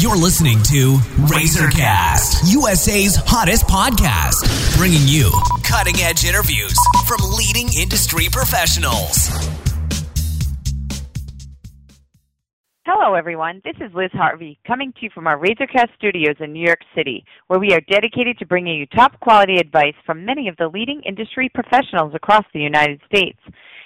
You're listening to Razorcast, USA's hottest podcast, bringing you cutting edge interviews from leading industry professionals. Hello, everyone. This is Liz Harvey coming to you from our Razorcast studios in New York City, where we are dedicated to bringing you top quality advice from many of the leading industry professionals across the United States.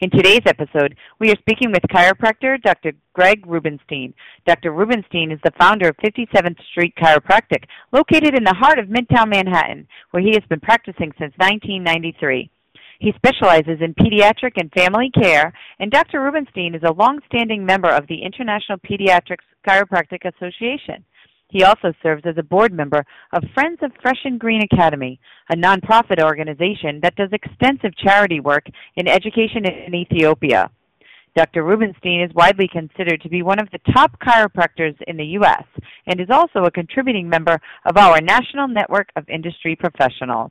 In today's episode, we are speaking with chiropractor Dr. Greg Rubenstein. Dr. Rubenstein is the founder of 57th Street Chiropractic, located in the heart of Midtown Manhattan, where he has been practicing since 1993. He specializes in pediatric and family care, and Dr. Rubenstein is a long-standing member of the International Pediatrics Chiropractic Association. He also serves as a board member of Friends of Fresh and Green Academy, a nonprofit organization that does extensive charity work in education in Ethiopia. Dr. Rubenstein is widely considered to be one of the top chiropractors in the U.S. and is also a contributing member of our National Network of Industry Professionals.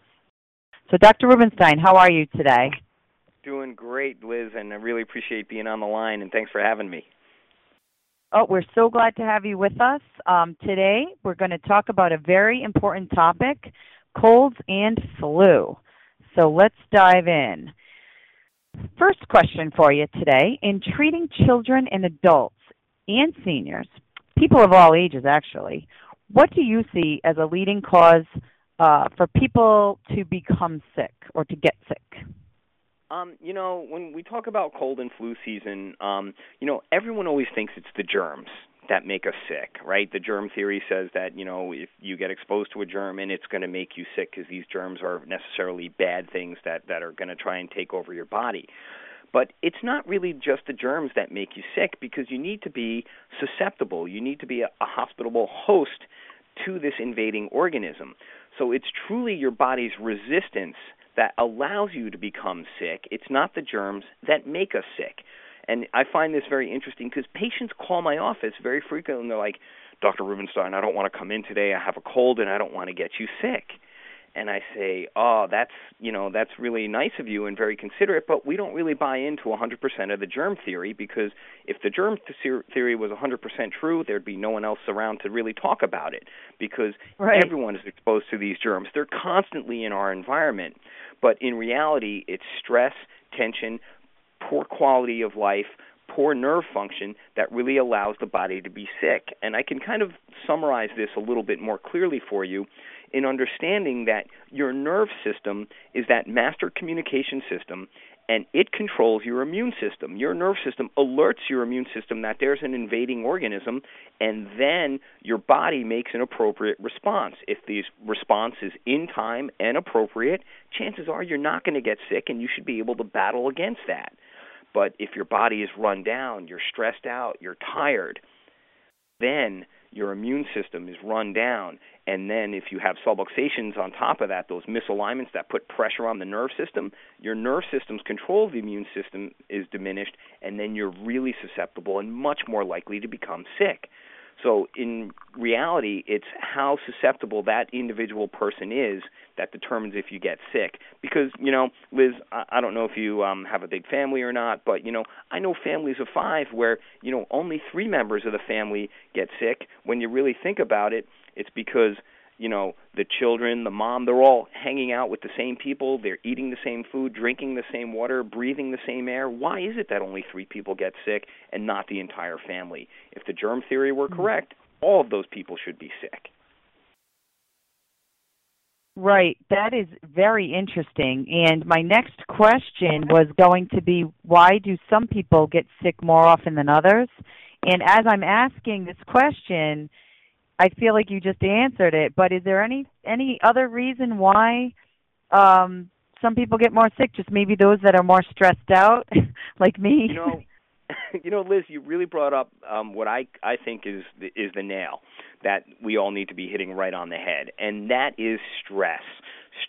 So, Dr. Rubenstein, how are you today? Doing great, Liz, and I really appreciate being on the line, and thanks for having me. Oh, we're so glad to have you with us. Um, today, we're going to talk about a very important topic colds and flu. So, let's dive in. First question for you today in treating children and adults and seniors, people of all ages actually, what do you see as a leading cause uh, for people to become sick or to get sick? Um, you know, when we talk about cold and flu season, um, you know, everyone always thinks it's the germs that make us sick, right? The germ theory says that, you know, if you get exposed to a germ and it's going to make you sick because these germs are necessarily bad things that that are going to try and take over your body. But it's not really just the germs that make you sick because you need to be susceptible. You need to be a, a hospitable host to this invading organism. So it's truly your body's resistance that allows you to become sick. It's not the germs that make us sick. And I find this very interesting because patients call my office very frequently and they're like, Dr. Rubenstein, I don't want to come in today. I have a cold and I don't want to get you sick. And I say, "Oh, that's, you know, that's really nice of you and very considerate, but we don't really buy into 100% of the germ theory because if the germ theory was 100% true, there'd be no one else around to really talk about it because right. everyone is exposed to these germs. They're constantly in our environment. But in reality, it's stress, tension, poor quality of life, poor nerve function that really allows the body to be sick. And I can kind of summarize this a little bit more clearly for you in understanding that your nerve system is that master communication system and it controls your immune system. Your nerve system alerts your immune system that there's an invading organism, and then your body makes an appropriate response. If the response is in time and appropriate, chances are you're not going to get sick, and you should be able to battle against that. But if your body is run down, you're stressed out, you're tired, then your immune system is run down. And then if you have subluxations on top of that, those misalignments that put pressure on the nerve system, your nerve system's control of the immune system is diminished, and then you're really susceptible and much more likely to become sick. So in reality, it's how susceptible that individual person is that determines if you get sick. Because you know, Liz, I, I don't know if you um, have a big family or not, but you know, I know families of five where you know only three members of the family get sick. When you really think about it, it's because you know the children the mom they're all hanging out with the same people they're eating the same food drinking the same water breathing the same air why is it that only three people get sick and not the entire family if the germ theory were Mm-hmm. correct all of those people should be sick Right. That is very interesting. And my next question was going to be why do some people get sick more often than others? And as I'm asking this question, I feel like you just answered it, but is there any any other reason why um some people get more sick? Just maybe those that are more stressed out like me? you know you know liz you really brought up um what i i think is the, is the nail that we all need to be hitting right on the head and that is stress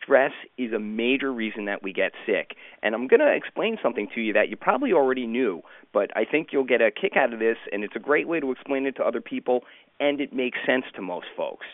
stress is a major reason that we get sick and i'm going to explain something to you that you probably already knew but i think you'll get a kick out of this and it's a great way to explain it to other people and it makes sense to most folks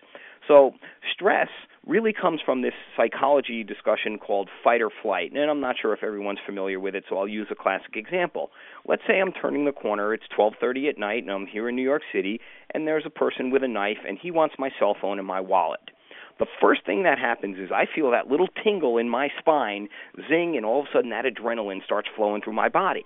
So, stress really comes from this psychology discussion called fight or flight. And I'm not sure if everyone's familiar with it, so I'll use a classic example. Let's say I'm turning the corner, it's 12:30 at night and I'm here in New York City and there's a person with a knife and he wants my cell phone and my wallet. The first thing that happens is I feel that little tingle in my spine, zing, and all of a sudden that adrenaline starts flowing through my body.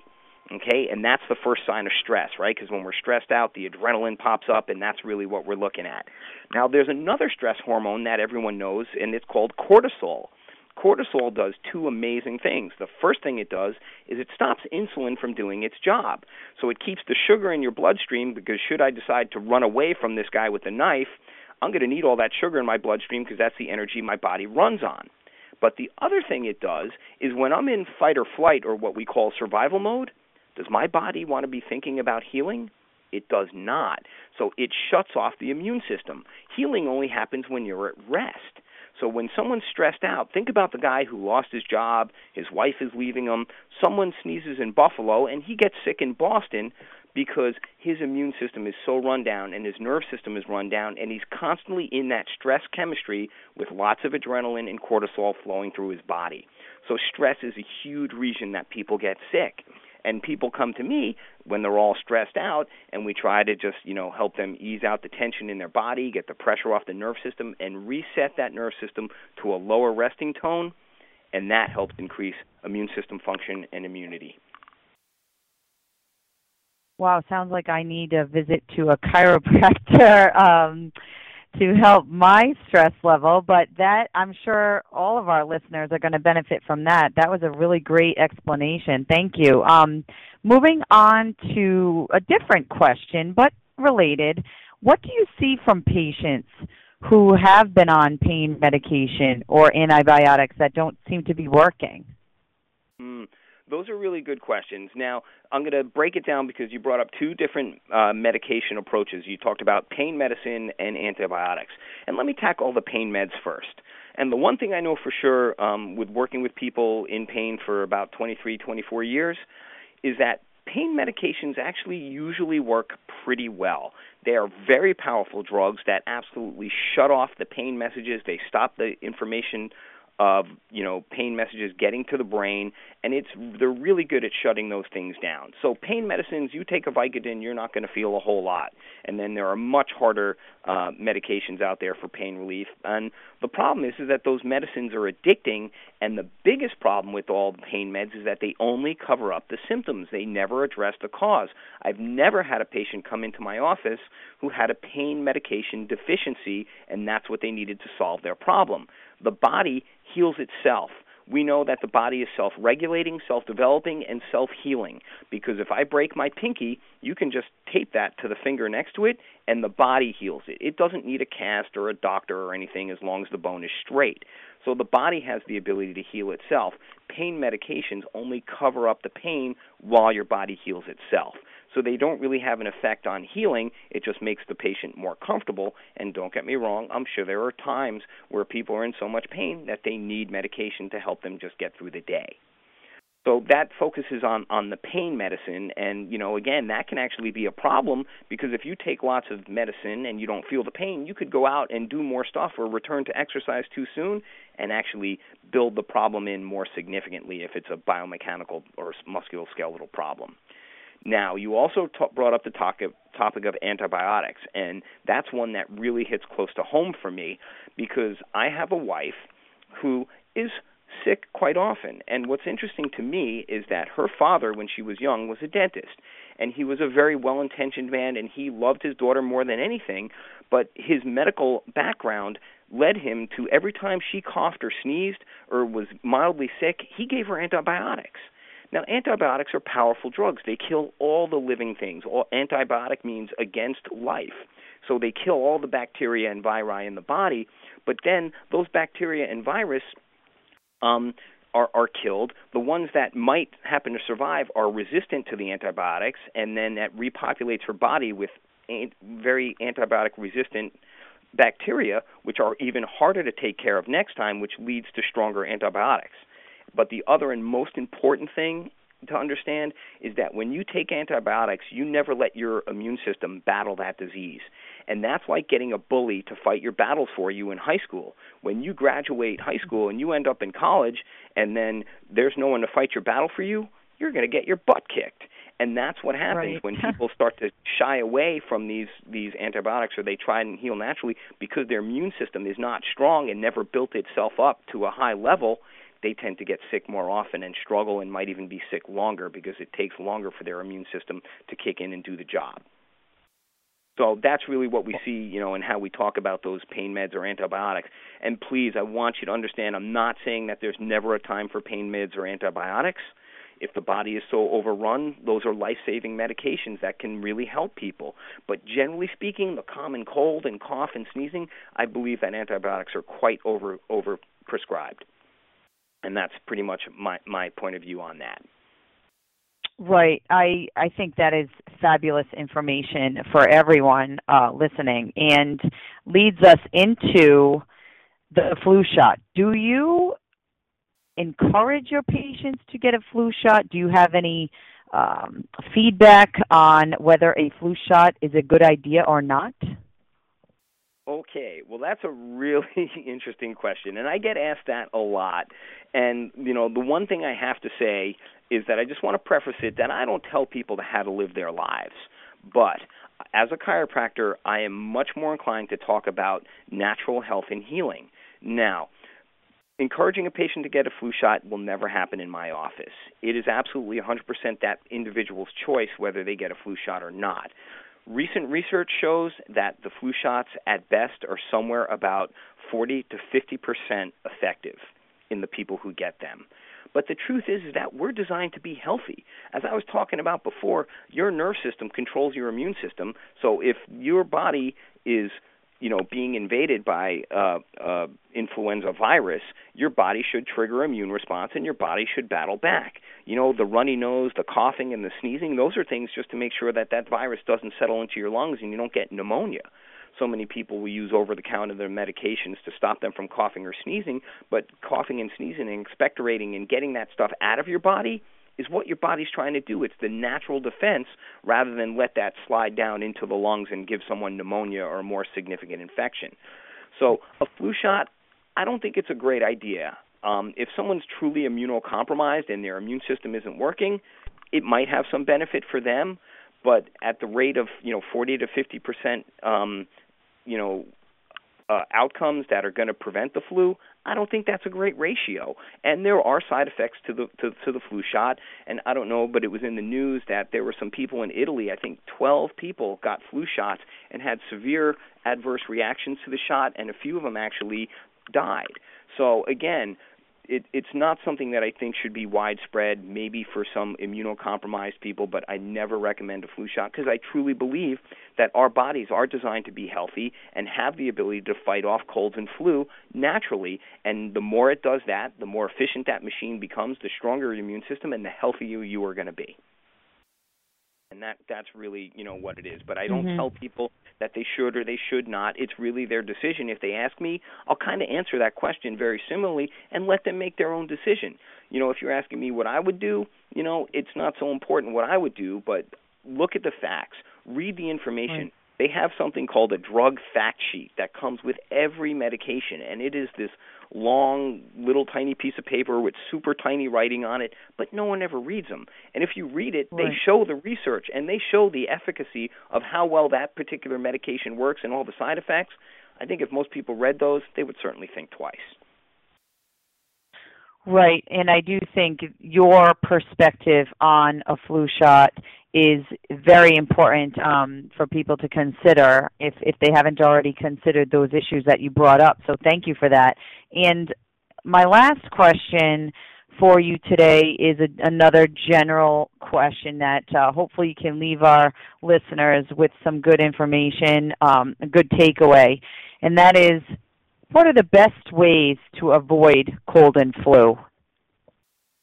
Okay, and that's the first sign of stress, right? Because when we're stressed out, the adrenaline pops up, and that's really what we're looking at. Now, there's another stress hormone that everyone knows, and it's called cortisol. Cortisol does two amazing things. The first thing it does is it stops insulin from doing its job. So it keeps the sugar in your bloodstream because should I decide to run away from this guy with a knife, I'm going to need all that sugar in my bloodstream because that's the energy my body runs on. But the other thing it does is when I'm in fight or flight or what we call survival mode, does my body want to be thinking about healing? It does not. So it shuts off the immune system. Healing only happens when you're at rest. So when someone's stressed out, think about the guy who lost his job, his wife is leaving him, someone sneezes in Buffalo, and he gets sick in Boston because his immune system is so run down and his nerve system is run down, and he's constantly in that stress chemistry with lots of adrenaline and cortisol flowing through his body. So stress is a huge reason that people get sick and people come to me when they're all stressed out and we try to just you know help them ease out the tension in their body get the pressure off the nerve system and reset that nerve system to a lower resting tone and that helps increase immune system function and immunity. Wow sounds like i need a visit to a chiropractor um, to help my stress level, but that I'm sure all of our listeners are going to benefit from that. That was a really great explanation. Thank you. Um, moving on to a different question, but related, what do you see from patients who have been on pain medication or antibiotics that don't seem to be working? Mm. Those are really good questions. Now, I'm going to break it down because you brought up two different uh, medication approaches. You talked about pain medicine and antibiotics. And let me tackle the pain meds first. And the one thing I know for sure um, with working with people in pain for about 23, 24 years is that pain medications actually usually work pretty well. They are very powerful drugs that absolutely shut off the pain messages. They stop the information of you know pain messages getting to the brain and it's they're really good at shutting those things down. So pain medicines you take a vicodin you're not going to feel a whole lot. And then there are much harder uh, medications out there for pain relief. And the problem is is that those medicines are addicting and the biggest problem with all the pain meds is that they only cover up the symptoms. They never address the cause. I've never had a patient come into my office who had a pain medication deficiency and that's what they needed to solve their problem. The body heals itself. We know that the body is self regulating, self developing, and self healing. Because if I break my pinky, you can just tape that to the finger next to it, and the body heals it. It doesn't need a cast or a doctor or anything as long as the bone is straight. So the body has the ability to heal itself. Pain medications only cover up the pain while your body heals itself. So they don't really have an effect on healing. It just makes the patient more comfortable. And don't get me wrong, I'm sure there are times where people are in so much pain that they need medication to help them just get through the day. So that focuses on on the pain medicine, and you know, again, that can actually be a problem because if you take lots of medicine and you don't feel the pain, you could go out and do more stuff or return to exercise too soon, and actually build the problem in more significantly if it's a biomechanical or musculoskeletal problem. Now, you also t- brought up the topic topic of antibiotics, and that's one that really hits close to home for me because I have a wife who is sick quite often. And what's interesting to me is that her father, when she was young, was a dentist. And he was a very well intentioned man, and he loved his daughter more than anything. But his medical background led him to every time she coughed or sneezed or was mildly sick, he gave her antibiotics. Now, antibiotics are powerful drugs. They kill all the living things. All, antibiotic means against life. So they kill all the bacteria and viri in the body, but then those bacteria and virus um, are, are killed. The ones that might happen to survive are resistant to the antibiotics, and then that repopulates her body with a, very antibiotic resistant bacteria, which are even harder to take care of next time, which leads to stronger antibiotics. But the other and most important thing to understand is that when you take antibiotics, you never let your immune system battle that disease. And that's like getting a bully to fight your battles for you in high school. When you graduate high school and you end up in college and then there's no one to fight your battle for you, you're going to get your butt kicked. And that's what happens right. when people start to shy away from these these antibiotics or they try and heal naturally because their immune system is not strong and never built itself up to a high level they tend to get sick more often and struggle and might even be sick longer because it takes longer for their immune system to kick in and do the job. So that's really what we oh. see, you know, and how we talk about those pain meds or antibiotics. And please, I want you to understand I'm not saying that there's never a time for pain meds or antibiotics. If the body is so overrun, those are life-saving medications that can really help people. But generally speaking, the common cold and cough and sneezing, I believe that antibiotics are quite over over prescribed. And that's pretty much my my point of view on that. Right. I I think that is fabulous information for everyone uh, listening, and leads us into the flu shot. Do you encourage your patients to get a flu shot? Do you have any um, feedback on whether a flu shot is a good idea or not? Okay, well that's a really interesting question and I get asked that a lot. And you know, the one thing I have to say is that I just want to preface it that I don't tell people how to live their lives. But as a chiropractor, I am much more inclined to talk about natural health and healing. Now, encouraging a patient to get a flu shot will never happen in my office. It is absolutely 100% that individual's choice whether they get a flu shot or not. Recent research shows that the flu shots at best are somewhere about 40 to 50% effective in the people who get them. But the truth is, that we're designed to be healthy. As I was talking about before, your nerve system controls your immune system. So if your body is you know being invaded by uh, uh, influenza virus, your body should trigger immune response, and your body should battle back. You know, the runny nose, the coughing, and the sneezing; those are things just to make sure that that virus doesn't settle into your lungs and you don't get pneumonia. So many people will use over-the-counter medications to stop them from coughing or sneezing, but coughing and sneezing and expectorating and getting that stuff out of your body is what your body's trying to do. It's the natural defense rather than let that slide down into the lungs and give someone pneumonia or a more significant infection. So, a flu shot, I don't think it's a great idea. Um, if someone's truly immunocompromised and their immune system isn't working, it might have some benefit for them, but at the rate of you know 40 to 50 percent, um, you know, uh, outcomes that are going to prevent the flu, I don't think that's a great ratio. And there are side effects to the to, to the flu shot. And I don't know, but it was in the news that there were some people in Italy. I think 12 people got flu shots and had severe adverse reactions to the shot, and a few of them actually died. So again, it, it's not something that I think should be widespread, maybe for some immunocompromised people, but I never recommend a flu shot because I truly believe that our bodies are designed to be healthy and have the ability to fight off colds and flu naturally. And the more it does that, the more efficient that machine becomes, the stronger your immune system and the healthier you are going to be and that that's really you know what it is but i don't mm-hmm. tell people that they should or they should not. It's really their decision. If they ask me i'll kind of answer that question very similarly and let them make their own decision. You know if you're asking me what i would do you know it's not so important what i would do but look at the facts. Read the information. Right. They have something called a drug fact sheet that comes with every medication and it is this long little tiny piece of paper with super tiny writing on it, but no one ever reads them. And if you read it, right. they show the research and they show the efficacy of how well that particular medication works and all the side effects. I think if most people read those, they would certainly think twice. Right, and I do think your perspective on a flu shot is very important um, for people to consider if, if they haven't already considered those issues that you brought up. So thank you for that. And my last question for you today is a, another general question that uh, hopefully you can leave our listeners with some good information, um, a good takeaway, and that is what are the best ways to avoid cold and flu?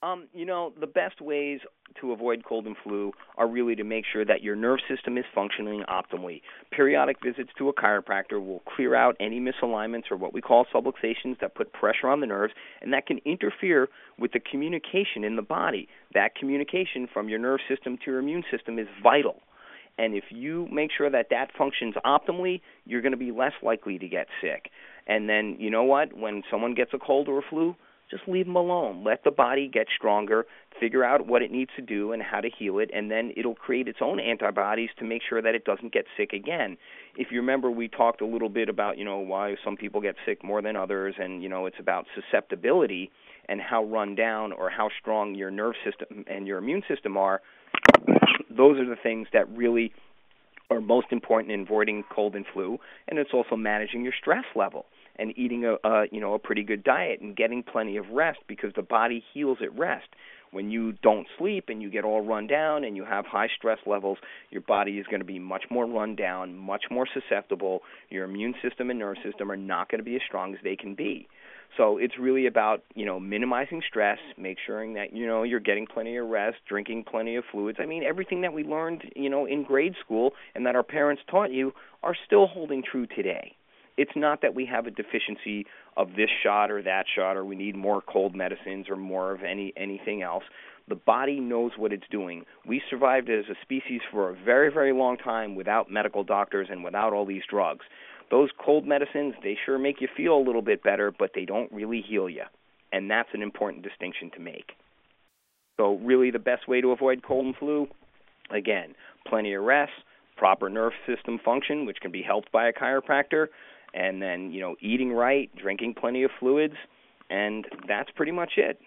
Um, you know, the best ways to avoid cold and flu are really to make sure that your nerve system is functioning optimally. Periodic visits to a chiropractor will clear out any misalignments or what we call subluxations that put pressure on the nerves and that can interfere with the communication in the body. That communication from your nerve system to your immune system is vital. And if you make sure that that functions optimally, you're going to be less likely to get sick. And then, you know what? When someone gets a cold or a flu, just leave them alone. Let the body get stronger, figure out what it needs to do and how to heal it, and then it'll create its own antibodies to make sure that it doesn't get sick again. If you remember, we talked a little bit about, you know, why some people get sick more than others, and, you know, it's about susceptibility and how run down or how strong your nerve system and your immune system are. Those are the things that really are most important in avoiding cold and flu, and it's also managing your stress level and eating a, a you know a pretty good diet and getting plenty of rest because the body heals at rest. When you don't sleep and you get all run down and you have high stress levels, your body is going to be much more run down, much more susceptible. Your immune system and nerve system are not going to be as strong as they can be. So it's really about you know minimizing stress, make sure that you know you're getting plenty of rest, drinking plenty of fluids. I mean everything that we learned you know in grade school and that our parents taught you are still holding true today it's not that we have a deficiency of this shot or that shot or we need more cold medicines or more of any anything else. The body knows what it's doing. We survived as a species for a very very long time without medical doctors and without all these drugs. Those cold medicines they sure make you feel a little bit better but they don't really heal you and that's an important distinction to make. So really the best way to avoid cold and flu again plenty of rest proper nerve system function which can be helped by a chiropractor and then you know eating right, drinking plenty of fluids, and that's pretty much it.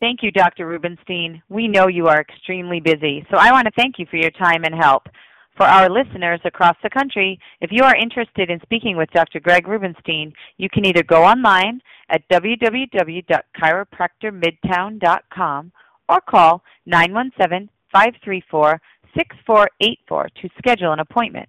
Thank you, Dr. Rubenstein. We know you are extremely busy, so I want to thank you for your time and help. For our listeners across the country, if you are interested in speaking with Dr. Greg Rubenstein, you can either go online at www.chiropractormidtown.com or call 917 534 6484 to schedule an appointment.